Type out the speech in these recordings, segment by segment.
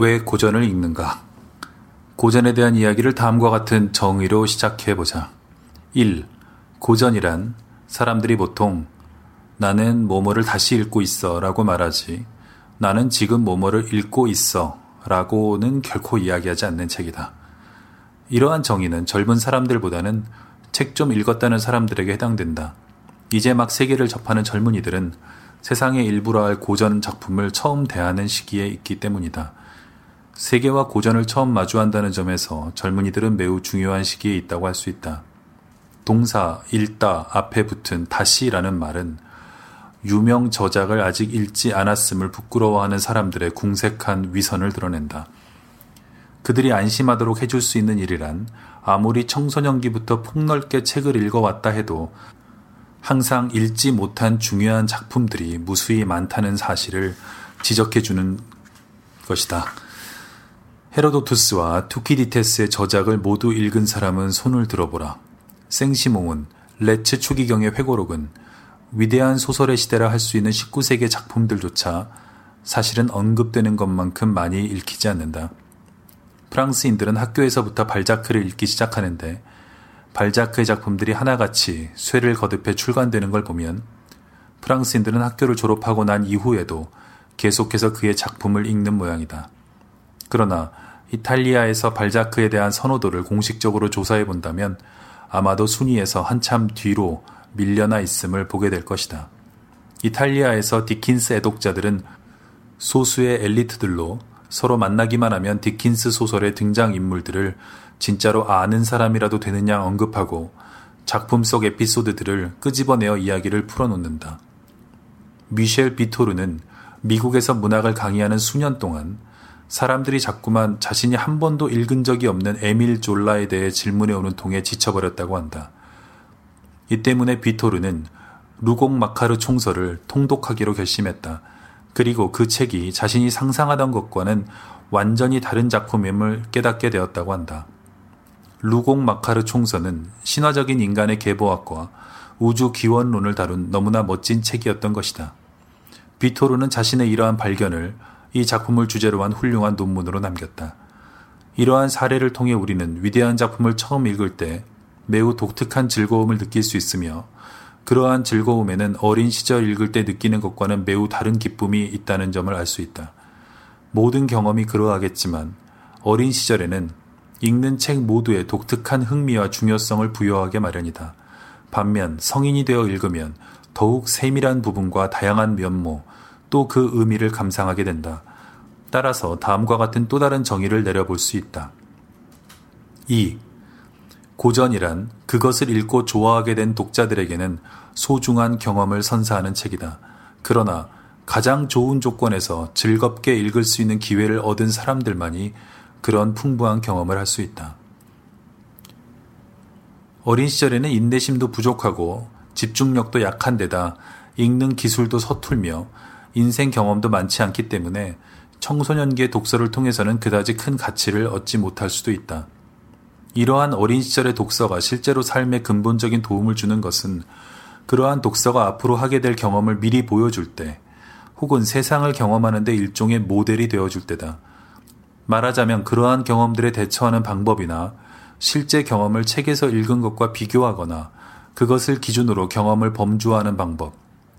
왜 고전을 읽는가? 고전에 대한 이야기를 다음과 같은 정의로 시작해 보자. 1. 고전이란 사람들이 보통 나는 뭐뭐를 다시 읽고 있어 라고 말하지 나는 지금 뭐뭐를 읽고 있어 라고는 결코 이야기하지 않는 책이다. 이러한 정의는 젊은 사람들보다는 책 좀 읽었다는 사람들에게 해당된다. 이제 막 세계를 접하는 젊은이들은 세상의 일부라 할 고전 작품을 처음 대하는 시기에 있기 때문이다. 세계와 고전을 처음 마주한다는 점에서 젊은이들은 매우 중요한 시기에 있다고 할 수 있다. 동사, 읽다 앞에 붙은 다시라는 말은 유명 저작을 아직 읽지 않았음을 부끄러워하는 사람들의 궁색한 위선을 드러낸다. 그들이 안심하도록 해줄 수 있는 일이란 아무리 청소년기부터 폭넓게 책을 읽어왔다 해도 항상 읽지 못한 중요한 작품들이 무수히 많다는 사실을 지적해주는 것이다. 헤로도투스와 투키디테스의 저작을 모두 읽은 사람은 손을 들어보라. 생시몽은 레츠 추기경의 회고록은 위대한 소설의 시대라 할 수 있는 19세기 작품들조차 사실은 언급되는 것만큼 많이 읽히지 않는다. 프랑스인들은 학교에서부터 발자크를 읽기 시작하는데 발자크의 작품들이 하나같이 쇄를 거듭해 출간되는 걸 보면 프랑스인들은 학교를 졸업하고 난 이후에도 계속해서 그의 작품을 읽는 모양이다. 그러나 이탈리아에서 발자크에 대한 선호도를 공식적으로 조사해 본다면 아마도 순위에서 한참 뒤로 밀려나 있음을 보게 될 것이다. 이탈리아에서 디킨스 애독자들은 소수의 엘리트들로 서로 만나기만 하면 디킨스 소설의 등장인물들을 진짜로 아는 사람이라도 되느냐 언급하고 작품 속 에피소드들을 끄집어내어 이야기를 풀어놓는다. 미셸 비토르는 미국에서 문학을 강의하는 수년 동안 사람들이 자꾸만 자신이 한 번도 읽은 적이 없는 에밀 졸라에 대해 질문해 오는 통에 지쳐버렸다고 한다. 이 때문에 비토르는 루곡 마카르 총서를 통독하기로 결심했다. 그리고 그 책이 자신이 상상하던 것과는 완전히 다른 작품임을 깨닫게 되었다고 한다. 루곡 마카르 총서는 신화적인 인간의 계보학과 우주 기원론을 다룬 너무나 멋진 책이었던 것이다. 비토르는 자신의 이러한 발견을 이 작품을 주제로 한 훌륭한 논문으로 남겼다. 이러한 사례를 통해 우리는 위대한 작품을 처음 읽을 때 매우 독특한 즐거움을 느낄 수 있으며 그러한 즐거움에는 어린 시절 읽을 때 느끼는 것과는 매우 다른 기쁨이 있다는 점을 알 수 있다. 모든 경험이 그러하겠지만 어린 시절에는 읽는 책 모두에 독특한 흥미와 중요성을 부여하게 마련이다. 반면 성인이 되어 읽으면 더욱 세밀한 부분과 다양한 면모, 또 그 의미를 감상하게 된다. 따라서 다음과 같은 또 다른 정의를 내려볼 수 있다. 2. 고전이란 그것을 읽고 좋아하게 된 독자들에게는 소중한 경험을 선사하는 책이다. 그러나 가장 좋은 조건에서 즐겁게 읽을 수 있는 기회를 얻은 사람들만이 그런 풍부한 경험을 할 수 있다. 어린 시절에는 인내심도 부족하고 집중력도 약한 데다 읽는 기술도 서툴며 인생 경험도 많지 않기 때문에 청소년기의 독서를 통해서는 그다지 큰 가치를 얻지 못할 수도 있다. 이러한 어린 시절의 독서가 실제로 삶에 근본적인 도움을 주는 것은 그러한 독서가 앞으로 하게 될 경험을 미리 보여줄 때, 혹은 세상을 경험하는데 일종의 모델이 되어줄 때다. 말하자면 그러한 경험들에 대처하는 방법이나 실제 경험을 책에서 읽은 것과 비교하거나 그것을 기준으로 경험을 범주화하는 방법,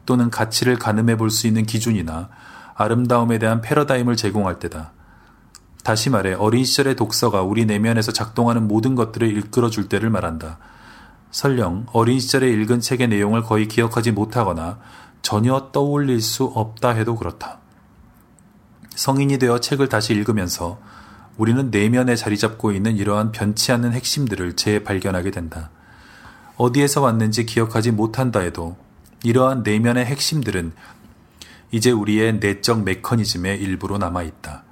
또는 가치를 가늠해 볼 수 있는 기준이나 아름다움에 대한 패러다임을 제공할 때다. 다시 말해 어린 시절의 독서가 우리 내면에서 작동하는 모든 것들을 이끌어 줄 때를 말한다. 설령 어린 시절에 읽은 책의 내용을 거의 기억하지 못하거나 전혀 떠올릴 수 없다 해도 그렇다. 성인이 되어 책을 다시 읽으면서 우리는 내면에 자리 잡고 있는 이러한 변치 않는 핵심들을 재발견하게 된다. 어디에서 왔는지 기억하지 못한다 해도 이러한 내면의 핵심들은 이제 우리의 내적 메커니즘의 일부로 남아있다.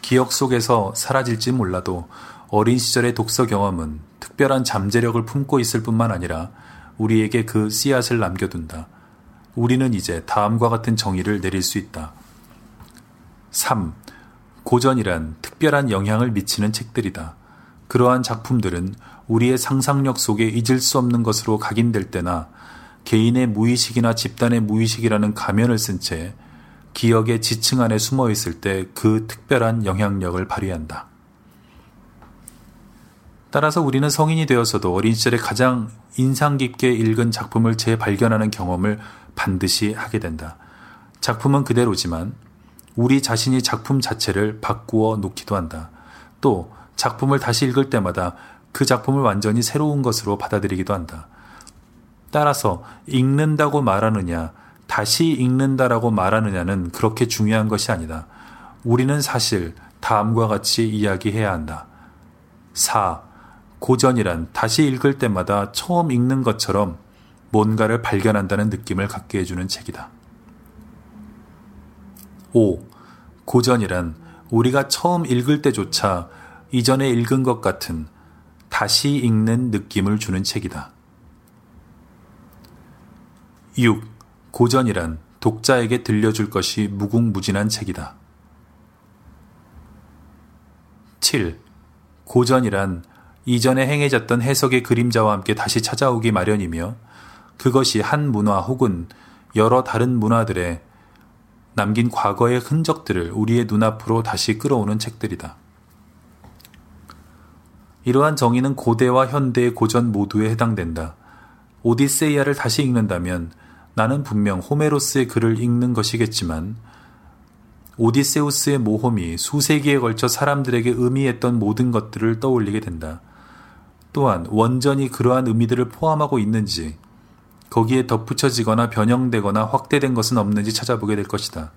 기억 속에서 사라질지 몰라도 어린 시절의 독서 경험은 특별한 잠재력을 품고 있을 뿐만 아니라 우리에게 그 씨앗을 남겨둔다. 우리는 이제 다음과 같은 정의를 내릴 수 있다. 3. 고전이란 특별한 영향을 미치는 책들이다. 그러한 작품들은 우리의 상상력 속에 잊을 수 없는 것으로 각인될 때나 개인의 무의식이나 집단의 무의식이라는 가면을 쓴 채 기억의 지층 안에 숨어 있을 때 그 특별한 영향력을 발휘한다. 따라서 우리는 성인이 되어서도 어린 시절에 가장 인상 깊게 읽은 작품을 재발견하는 경험을 반드시 하게 된다. 작품은 그대로지만 우리 자신이 작품 자체를 바꾸어 놓기도 한다. 또 작품을 다시 읽을 때마다 그 작품을 완전히 새로운 것으로 받아들이기도 한다. 따라서 읽는다고 말하느냐, 다시 읽는다라고 말하느냐는 그렇게 중요한 것이 아니다. 우리는 사실 다음과 같이 이야기해야 한다. 4. 고전이란 다시 읽을 때마다 처음 읽는 것처럼 뭔가를 발견한다는 느낌을 갖게 해주는 책이다. 5. 고전이란 우리가 처음 읽을 때조차 이전에 읽은 것 같은 다시 읽는 느낌을 주는 책이다. 6. 고전이란 독자에게 들려줄 것이 무궁무진한 책이다. 7. 고전이란 이전에 행해졌던 해석의 그림자와 함께 다시 찾아오기 마련이며 그것이 한 문화 혹은 여러 다른 문화들의 남긴 과거의 흔적들을 우리의 눈앞으로 다시 끌어오는 책들이다. 이러한 정의는 고대와 현대의 고전 모두에 해당된다. 오디세이아를 다시 읽는다면 나는 분명 호메로스의 글을 읽는 것이겠지만 오디세우스의 모험이 수세기에 걸쳐 사람들에게 의미했던 모든 것들을 떠올리게 된다. 또한 원전이 그러한 의미들을 포함하고 있는지 거기에 덧붙여지거나 변형되거나 확대된 것은 없는지 찾아보게 될 것이다.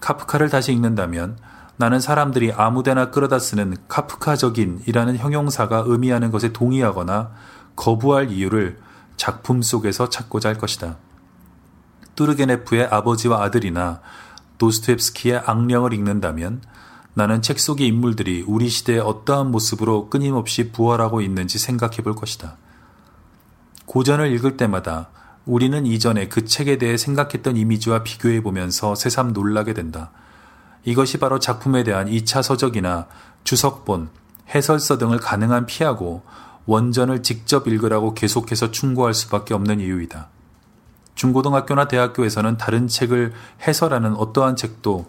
카프카를 다시 읽는다면 나는 사람들이 아무데나 끌어다 쓰는 카프카적인 이라는 형용사가 의미하는 것에 동의하거나 거부할 이유를 작품 속에서 찾고자 할 것이다. 뚜르게네프의 아버지와 아들이나 도스토옙스키의 악령을 읽는다면 나는 책 속의 인물들이 우리 시대의 어떠한 모습으로 끊임없이 부활하고 있는지 생각해 볼 것이다. 고전을 읽을 때마다 우리는 이전에 그 책에 대해 생각했던 이미지와 비교해 보면서 새삼 놀라게 된다. 이것이 바로 작품에 대한 2차 서적이나 주석본, 해설서 등을 가능한 피하고 원전을 직접 읽으라고 계속해서 충고할 수밖에 없는 이유이다. 중고등학교나 대학교에서는 다른 책을 해설하는 어떠한 책도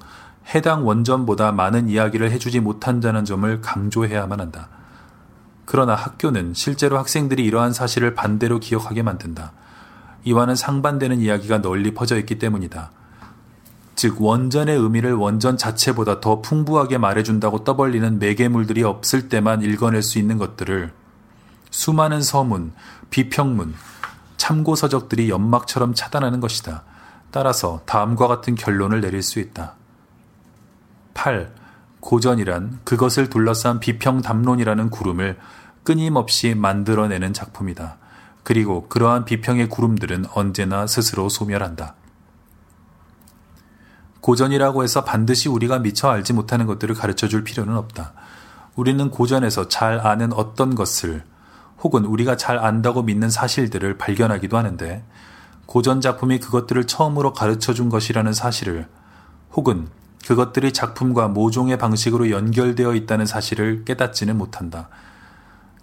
해당 원전보다 많은 이야기를 해주지 못한다는 점을 강조해야만 한다. 그러나 학교는 실제로 학생들이 이러한 사실을 반대로 기억하게 만든다. 이와는 상반되는 이야기가 널리 퍼져 있기 때문이다. 즉, 원전의 의미를 원전 자체보다 더 풍부하게 말해준다고 떠벌리는 매개물들이 없을 때만 읽어낼 수 있는 것들을 수많은 서문, 비평문, 참고 서적들이 연막처럼 차단하는 것이다. 따라서 다음과 같은 결론을 내릴 수 있다. 8. 고전이란 그것을 둘러싼 비평 담론이라는 구름을 끊임없이 만들어내는 작품이다. 그리고 그러한 비평의 구름들은 언제나 스스로 소멸한다. 고전이라고 해서 반드시 우리가 미처 알지 못하는 것들을 가르쳐 줄 필요는 없다. 우리는 고전에서 잘 아는 어떤 것을 혹은 우리가 잘 안다고 믿는 사실들을 발견하기도 하는데 고전 작품이 그것들을 처음으로 가르쳐 준 것이라는 사실을 혹은 그것들이 작품과 모종의 방식으로 연결되어 있다는 사실을 깨닫지는 못한다.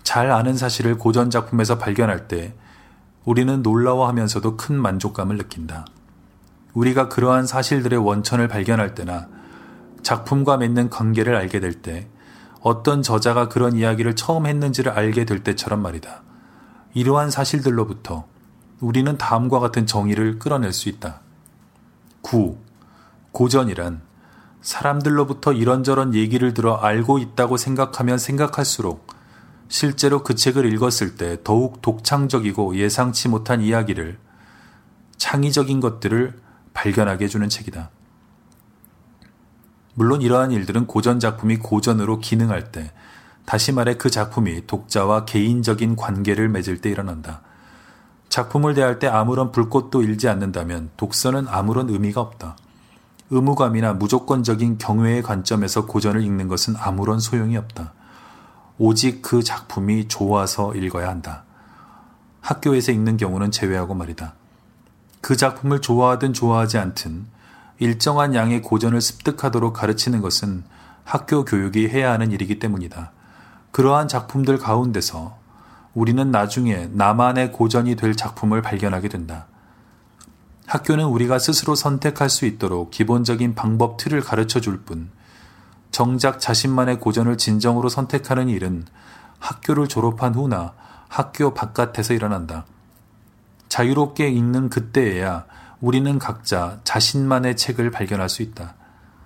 잘 아는 사실을 고전 작품에서 발견할 때 우리는 놀라워하면서도 큰 만족감을 느낀다. 우리가 그러한 사실들의 원천을 발견할 때나 작품과 맺는 관계를 알게 될 때 어떤 저자가 그런 이야기를 처음 했는지를 알게 될 때처럼 말이다. 이러한 사실들로부터 우리는 다음과 같은 정의를 끌어낼 수 있다. 9. 고전이란 사람들로부터 이런저런 얘기를 들어 알고 있다고 생각하면 생각할수록 실제로 그 책을 읽었을 때 더욱 독창적이고 예상치 못한 이야기를 창의적인 것들을 발견하게 해주는 책이다. 물론 이러한 일들은 고전 작품이 고전으로 기능할 때, 다시 말해 그 작품이 독자와 개인적인 관계를 맺을 때 일어난다. 작품을 대할 때 아무런 불꽃도 일지 않는다면 독서는 아무런 의미가 없다. 의무감이나 무조건적인 경외의 관점에서 고전을 읽는 것은 아무런 소용이 없다. 오직 그 작품이 좋아서 읽어야 한다. 학교에서 읽는 경우는 제외하고 말이다. 그 작품을 좋아하든 좋아하지 않든 일정한 양의 고전을 습득하도록 가르치는 것은 학교 교육이 해야 하는 일이기 때문이다. 그러한 작품들 가운데서 우리는 나중에 나만의 고전이 될 작품을 발견하게 된다. 학교는 우리가 스스로 선택할 수 있도록 기본적인 방법 틀을 가르쳐 줄 뿐, 정작 자신만의 고전을 진정으로 선택하는 일은 학교를 졸업한 후나 학교 바깥에서 일어난다. 자유롭게 읽는 그때에야 우리는 각자 자신만의 책을 발견할 수 있다.